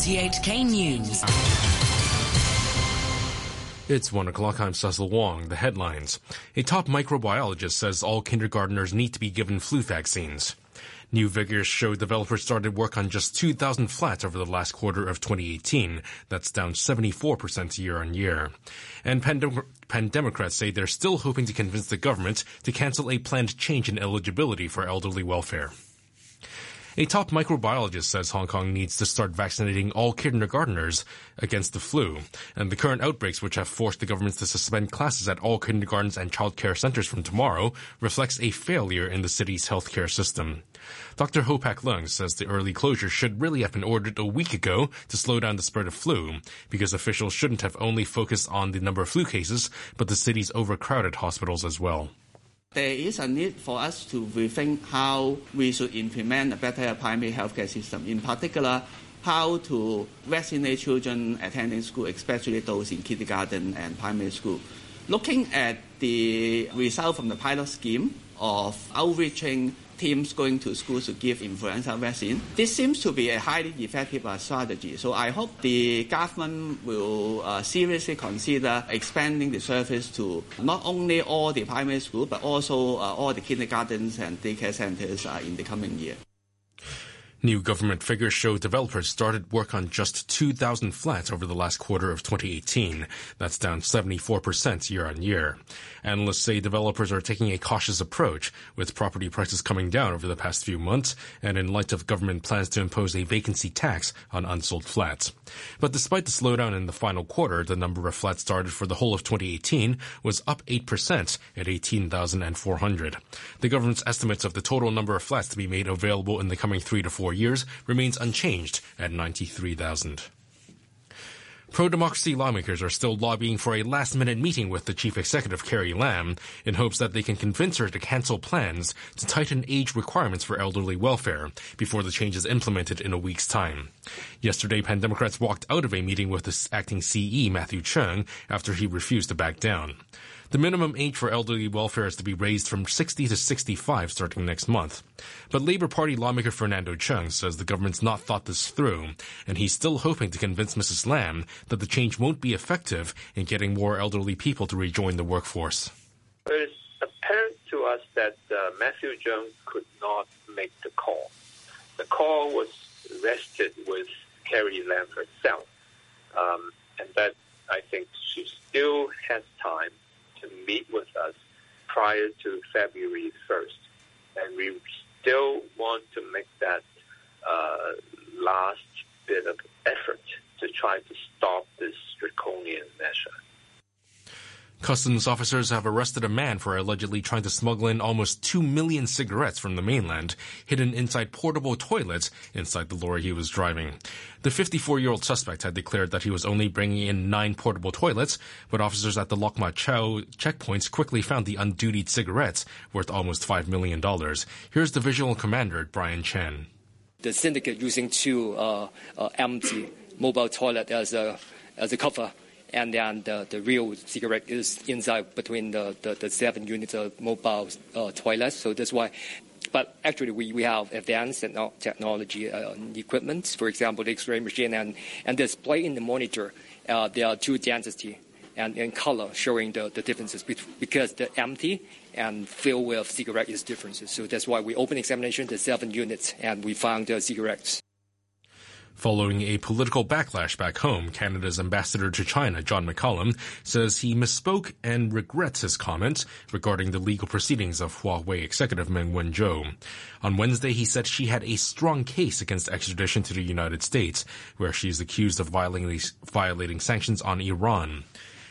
RTHK News. It's one o'clock. I'm Cecil Wong. The headlines. A top microbiologist says all kindergarteners need to be given flu vaccines. New figures show developers started work on just 2,000 flats over the last quarter of 2018. That's down 74% year on year. And pandem- Pandemocrats say they're still hoping to convince the government to cancel a planned change in eligibility for elderly welfare. A top microbiologist says Hong Kong needs to start vaccinating all kindergarteners against the flu. And the current outbreaks, which have forced the government to suspend classes at all kindergartens and childcare centers from tomorrow, reflects a failure in the city's healthcare system. Dr. Ho Pak Leung says the early closure should really have been ordered a week ago to slow down the spread of flu, because officials shouldn't have only focused on the number of flu cases, but the city's overcrowded hospitals as well. There is a need for us to rethink how we should implement a better primary healthcare system. In particular, how to vaccinate children attending school, especially those in kindergarten and primary school. Looking at the result from the pilot scheme of outreaching teams going to schools to give influenza vaccine. This seems to be a highly effective uh, strategy. So I hope the government will uh, seriously consider expanding the service to not only all the primary schools, but also uh, all the kindergartens and daycare centers uh, in the coming year. New government figures show developers started work on just 2,000 flats over the last quarter of 2018. That's down 74% year on year. Analysts say developers are taking a cautious approach, with property prices coming down over the past few months, and in light of government plans to impose a vacancy tax on unsold flats. But despite the slowdown in the final quarter, the number of flats started for the whole of 2018 was up 8% at 18,400. The government's estimates of the total number of flats to be made available in the coming three to four years remains unchanged at 93,000. Pro-democracy lawmakers are still lobbying for a last-minute meeting with the chief executive Carrie Lam in hopes that they can convince her to cancel plans to tighten age requirements for elderly welfare before the change is implemented in a week's time. Yesterday, Pan Democrats walked out of a meeting with the acting CE Matthew Cheung after he refused to back down. The minimum age for elderly welfare is to be raised from 60 to 65 starting next month. But Labour Party lawmaker Fernando Cheung says the government's not thought this through, and he's still hoping to convince Mrs. Lam that the change won't be effective in getting more elderly people to rejoin the workforce. It is apparent to us that uh, Matthew Cheung could not make the call. The call was rested with Carrie Lam herself, um, and that I think she still has time to meet with us prior to February 1st. And we still want to make that uh, last bit of effort to try to stop this draconian measure. Customs officers have arrested a man for allegedly trying to smuggle in almost 2 million cigarettes from the mainland, hidden inside portable toilets inside the lorry he was driving. The 54 year old suspect had declared that he was only bringing in nine portable toilets, but officers at the Lok Ma Chau checkpoints quickly found the undutied cigarettes worth almost $5 million. Here's Divisional Commander Brian Chen. The syndicate using two uh, uh, empty mobile toilet as a, as a cover and then the, real cigarette is inside between the, the, seven units of mobile uh, toilets. So that's why. But actually, we, we have advanced technology uh, equipment. For example, the X-ray machine and, and display in the monitor. Uh, there are two density and, color showing the, the differences because the empty and filled with cigarette is differences. So that's why we open examination the seven units and we found the cigarettes. Following a political backlash back home, Canada's ambassador to China, John McCallum, says he misspoke and regrets his comments regarding the legal proceedings of Huawei executive Meng Wanzhou. On Wednesday, he said she had a strong case against extradition to the United States, where she is accused of violating, violating sanctions on Iran.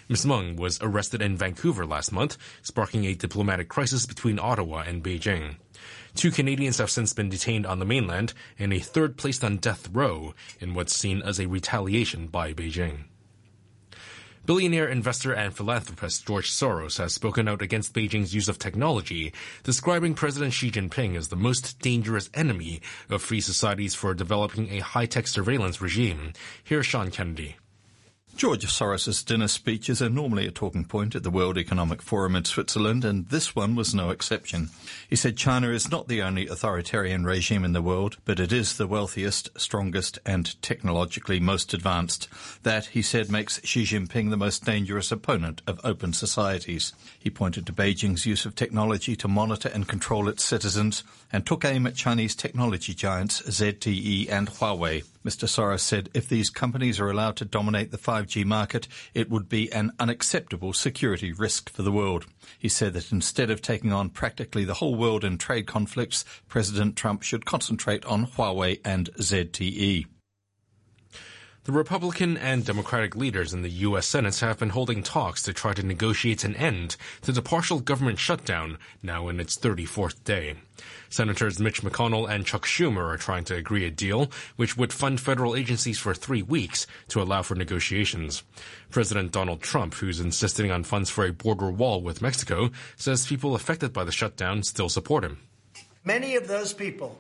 Ms. Meng was arrested in Vancouver last month, sparking a diplomatic crisis between Ottawa and Beijing. Two Canadians have since been detained on the mainland, and a third placed on death row in what's seen as a retaliation by Beijing. Billionaire investor and philanthropist George Soros has spoken out against Beijing's use of technology, describing President Xi Jinping as the most dangerous enemy of free societies for developing a high-tech surveillance regime. Here's Sean Kennedy. George Soros' dinner speeches are normally a talking point at the World Economic Forum in Switzerland, and this one was no exception. He said China is not the only authoritarian regime in the world, but it is the wealthiest, strongest, and technologically most advanced. That, he said, makes Xi Jinping the most dangerous opponent of open societies. He pointed to Beijing's use of technology to monitor and control its citizens, and took aim at Chinese technology giants ZTE and Huawei. Mr. Soros said if these companies are allowed to dominate the 5G market, it would be an unacceptable security risk for the world. He said that instead of taking on practically the whole world in trade conflicts, President Trump should concentrate on Huawei and ZTE. The Republican and Democratic leaders in the U.S. Senate have been holding talks to try to negotiate an end to the partial government shutdown, now in its 34th day. Senators Mitch McConnell and Chuck Schumer are trying to agree a deal which would fund federal agencies for three weeks to allow for negotiations. President Donald Trump, who's insisting on funds for a border wall with Mexico, says people affected by the shutdown still support him. Many of those people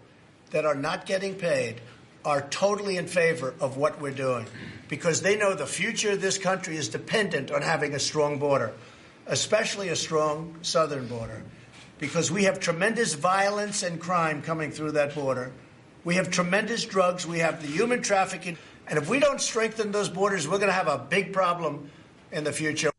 that are not getting paid are totally in favor of what we're doing because they know the future of this country is dependent on having a strong border, especially a strong southern border, because we have tremendous violence and crime coming through that border. We have tremendous drugs, we have the human trafficking, and if we don't strengthen those borders, we're going to have a big problem in the future.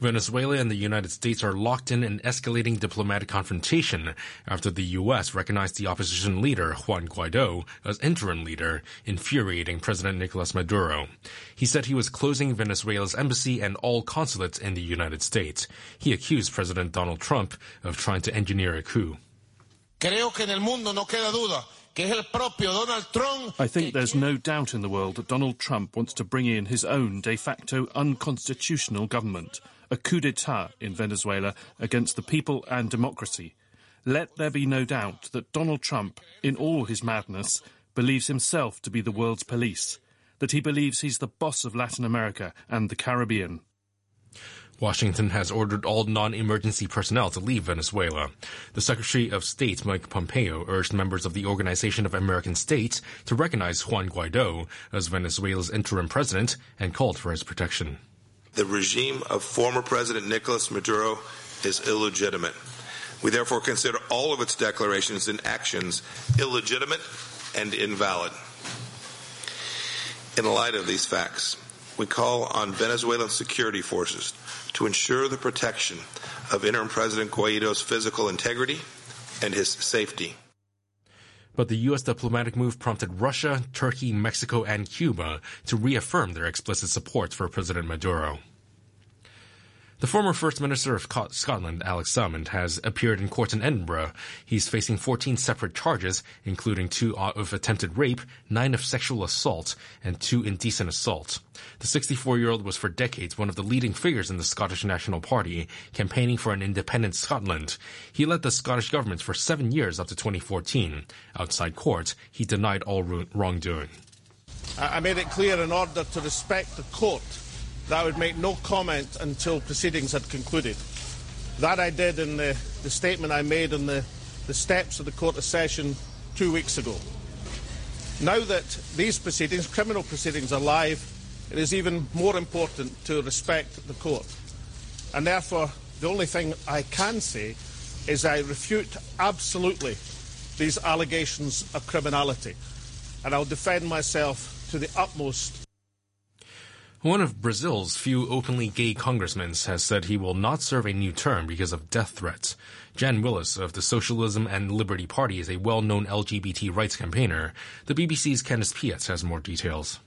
Venezuela and the United States are locked in an escalating diplomatic confrontation after the U.S. recognized the opposition leader, Juan Guaido, as interim leader, infuriating President Nicolas Maduro. He said he was closing Venezuela's embassy and all consulates in the United States. He accused President Donald Trump of trying to engineer a coup. Creo que en el mundo no queda duda I think there's no doubt in the world that Donald Trump wants to bring in his own de facto unconstitutional government a coup d'etat in Venezuela against the people and democracy. Let there be no doubt that Donald Trump, in all his madness, believes himself to be the world's police, that he believes he's the boss of Latin America and the Caribbean. Washington has ordered all non-emergency personnel to leave Venezuela. The Secretary of State, Mike Pompeo, urged members of the Organization of American States to recognize Juan Guaido as Venezuela's interim president and called for his protection. The regime of former President Nicolas Maduro is illegitimate. We therefore consider all of its declarations and actions illegitimate and invalid. In light of these facts, we call on Venezuelan security forces to ensure the protection of interim President Guaido's physical integrity and his safety. But the U.S. diplomatic move prompted Russia, Turkey, Mexico, and Cuba to reaffirm their explicit support for President Maduro. The former First Minister of Scotland, Alex Salmond, has appeared in court in Edinburgh. He's facing 14 separate charges, including two of attempted rape, nine of sexual assault, and two indecent assault. The 64-year-old was for decades one of the leading figures in the Scottish National Party, campaigning for an independent Scotland. He led the Scottish government for seven years up to 2014. Outside court, he denied all wrongdoing. I made it clear in order to respect the court that I would make no comment until proceedings had concluded. That I did in the, the statement I made on the, the steps of the Court of Session two weeks ago. Now that these proceedings, criminal proceedings, are live, it is even more important to respect the court. And therefore, the only thing I can say is I refute absolutely these allegations of criminality. And I'll defend myself to the utmost one of Brazil's few openly gay congressmen has said he will not serve a new term because of death threats. Jan Wyllys of the Socialism and Liberty Party is a well-known LGBT rights campaigner. The BBC's Candace Piette has more details.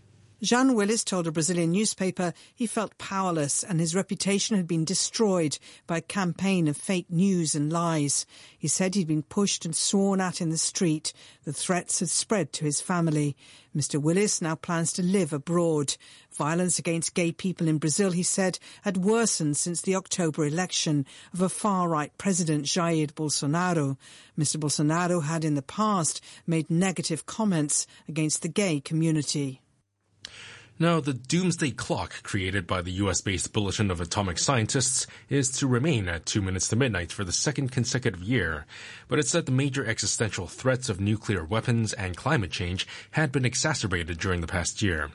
Jean Wyllys told a Brazilian newspaper he felt powerless and his reputation had been destroyed by a campaign of fake news and lies. He said he'd been pushed and sworn at in the street. The threats had spread to his family. Mr. Wyllys now plans to live abroad. Violence against gay people in Brazil, he said, had worsened since the October election of a far-right president, Jair Bolsonaro. Mr. Bolsonaro had in the past made negative comments against the gay community. Now, the doomsday clock created by the US based Bulletin of Atomic Scientists is to remain at 2 minutes to midnight for the second consecutive year. But it said the major existential threats of nuclear weapons and climate change had been exacerbated during the past year.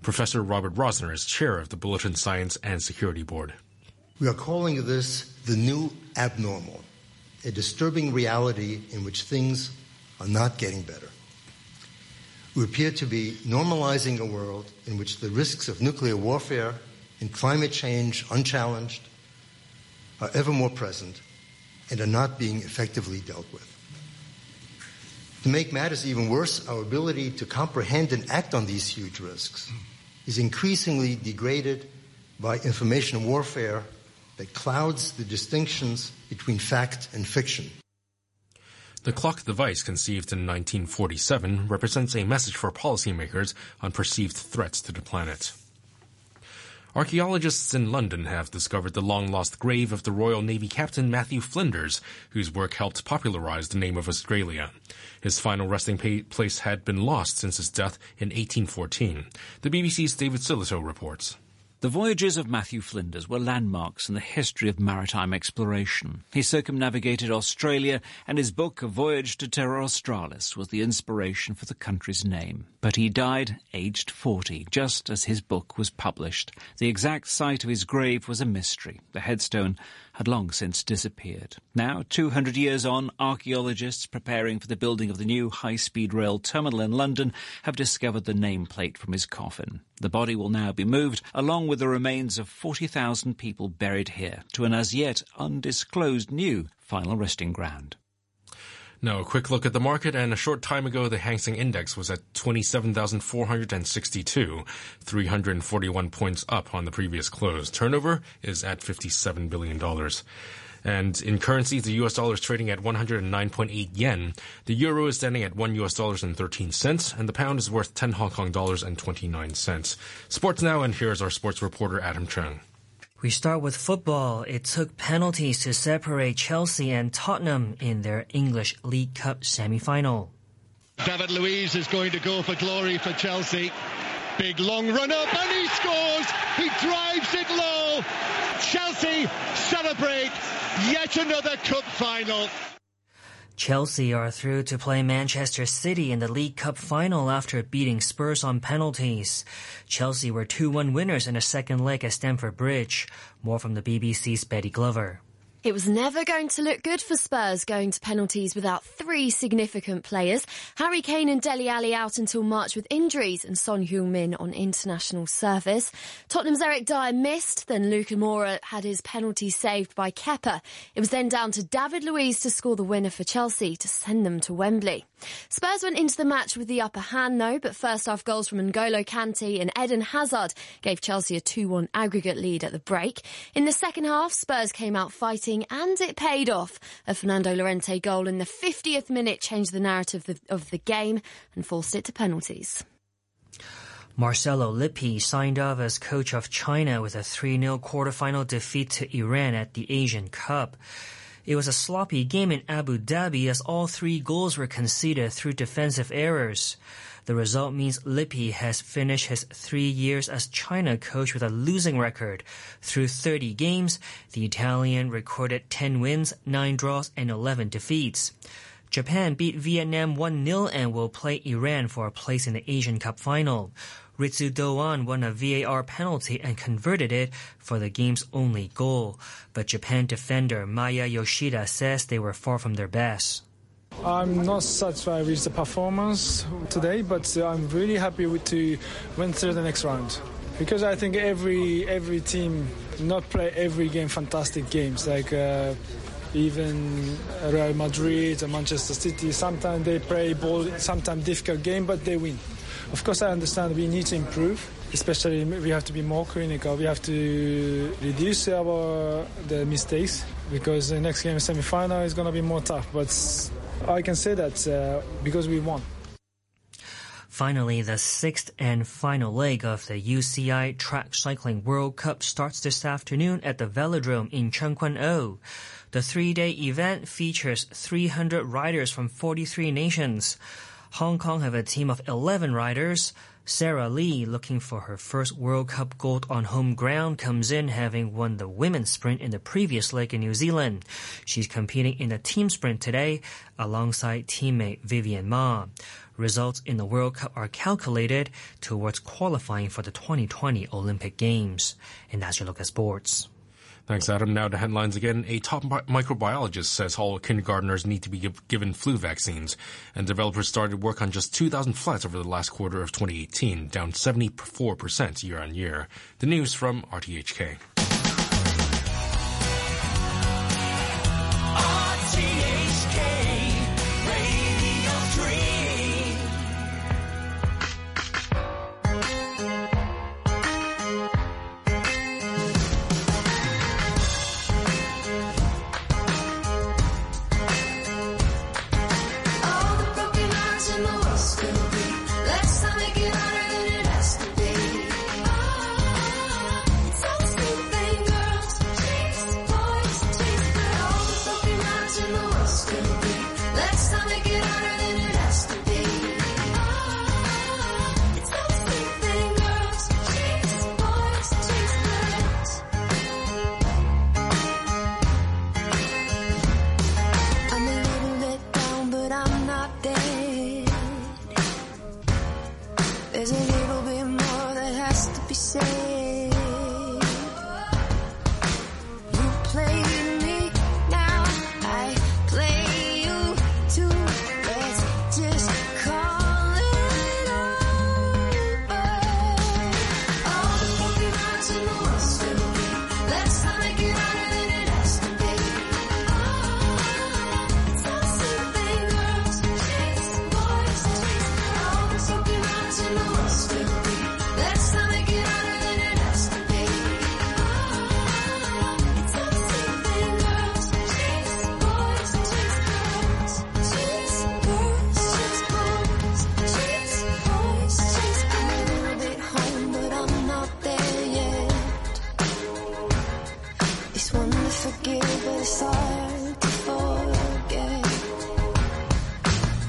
Professor Robert Rosner is chair of the Bulletin Science and Security Board. We are calling this the new abnormal, a disturbing reality in which things are not getting better. We appear to be normalizing a world in which the risks of nuclear warfare and climate change, unchallenged, are ever more present and are not being effectively dealt with. To make matters even worse, our ability to comprehend and act on these huge risks is increasingly degraded by information warfare that clouds the distinctions between fact and fiction. The clock device, conceived in 1947, represents a message for policymakers on perceived threats to the planet. Archaeologists in London have discovered the long lost grave of the Royal Navy Captain Matthew Flinders, whose work helped popularize the name of Australia. His final resting place had been lost since his death in 1814. The BBC's David Sillito reports. The voyages of Matthew Flinders were landmarks in the history of maritime exploration. He circumnavigated Australia, and his book, A Voyage to Terra Australis, was the inspiration for the country's name. But he died aged 40, just as his book was published. The exact site of his grave was a mystery. The headstone had long since disappeared. Now, 200 years on, archaeologists preparing for the building of the new high-speed rail terminal in London have discovered the nameplate from his coffin. The body will now be moved, along with the remains of 40,000 people buried here, to an as yet undisclosed new final resting ground. Now, a quick look at the market, and a short time ago, the Hang Seng Index was at 27,462, 341 points up on the previous close. Turnover is at $57 billion. And in currencies, the US dollar is trading at 109.8 yen. The euro is standing at 1 US dollars and 13 cents, and the pound is worth 10 Hong Kong dollars and 29 cents. Sports now, and here's our sports reporter, Adam Chung. We start with football. It took penalties to separate Chelsea and Tottenham in their English League Cup semi-final. David Luiz is going to go for glory for Chelsea. Big long run up and he scores. He drives it low. Chelsea celebrate yet another cup final. Chelsea are through to play Manchester City in the League Cup final after beating Spurs on penalties. Chelsea were 2-1 winners in a second leg at Stamford Bridge. More from the BBC's Betty Glover. It was never going to look good for Spurs going to penalties without three significant players. Harry Kane and Dele Alli out until March with injuries and Son Heung-min on international service. Tottenham's Eric Dier missed, then Lucas Moura had his penalty saved by Kepa. It was then down to David Luiz to score the winner for Chelsea to send them to Wembley. Spurs went into the match with the upper hand though, but first half goals from N'Golo Kante and Eden Hazard gave Chelsea a 2-1 aggregate lead at the break. In the second half, Spurs came out fighting and it paid off. A Fernando Llorente goal in the 50th minute changed the narrative of the game and forced it to penalties. Marcello Lippi signed off as coach of China with a 3-0 quarterfinal defeat to Iran at the Asian Cup. It was a sloppy game in Abu Dhabi as all three goals were conceded through defensive errors. The result means Lippi has finished his three years as China coach with a losing record. Through 30 games, the Italian recorded 10 wins, 9 draws, and 11 defeats. Japan beat Vietnam 1-0 and will play Iran for a place in the Asian Cup final. Ritsu Doan won a VAR penalty and converted it for the game's only goal. But Japan defender Maya Yoshida says they were far from their best. I'm not satisfied with the performance today, but I'm really happy with to win through the next round because I think every every team not play every game fantastic games like. Uh, even Real Madrid and Manchester City, sometimes they play ball, sometimes difficult game, but they win. Of course, I understand we need to improve. Especially, we have to be more clinical. We have to reduce our the mistakes because the next game, semi-final, is going to be more tough. But I can say that uh, because we won. Finally, the sixth and final leg of the UCI Track Cycling World Cup starts this afternoon at the Velodrome in Tseung Kwan O. The three-day event features 300 riders from 43 nations. Hong Kong have a team of 11 riders. Sarah Lee, looking for her first World Cup gold on home ground, comes in having won the women's sprint in the previous leg in New Zealand. She's competing in the team sprint today alongside teammate Vivian Ma. Results in the World Cup are calculated towards qualifying for the 2020 Olympic Games. And that's your look at sports. Thanks, Adam. Now to headlines again. A top microbiologist says all kindergartners need to be given flu vaccines, and developers started work on just 2,000 flats over the last quarter of 2018, down 74% year on year. The news from RTHK.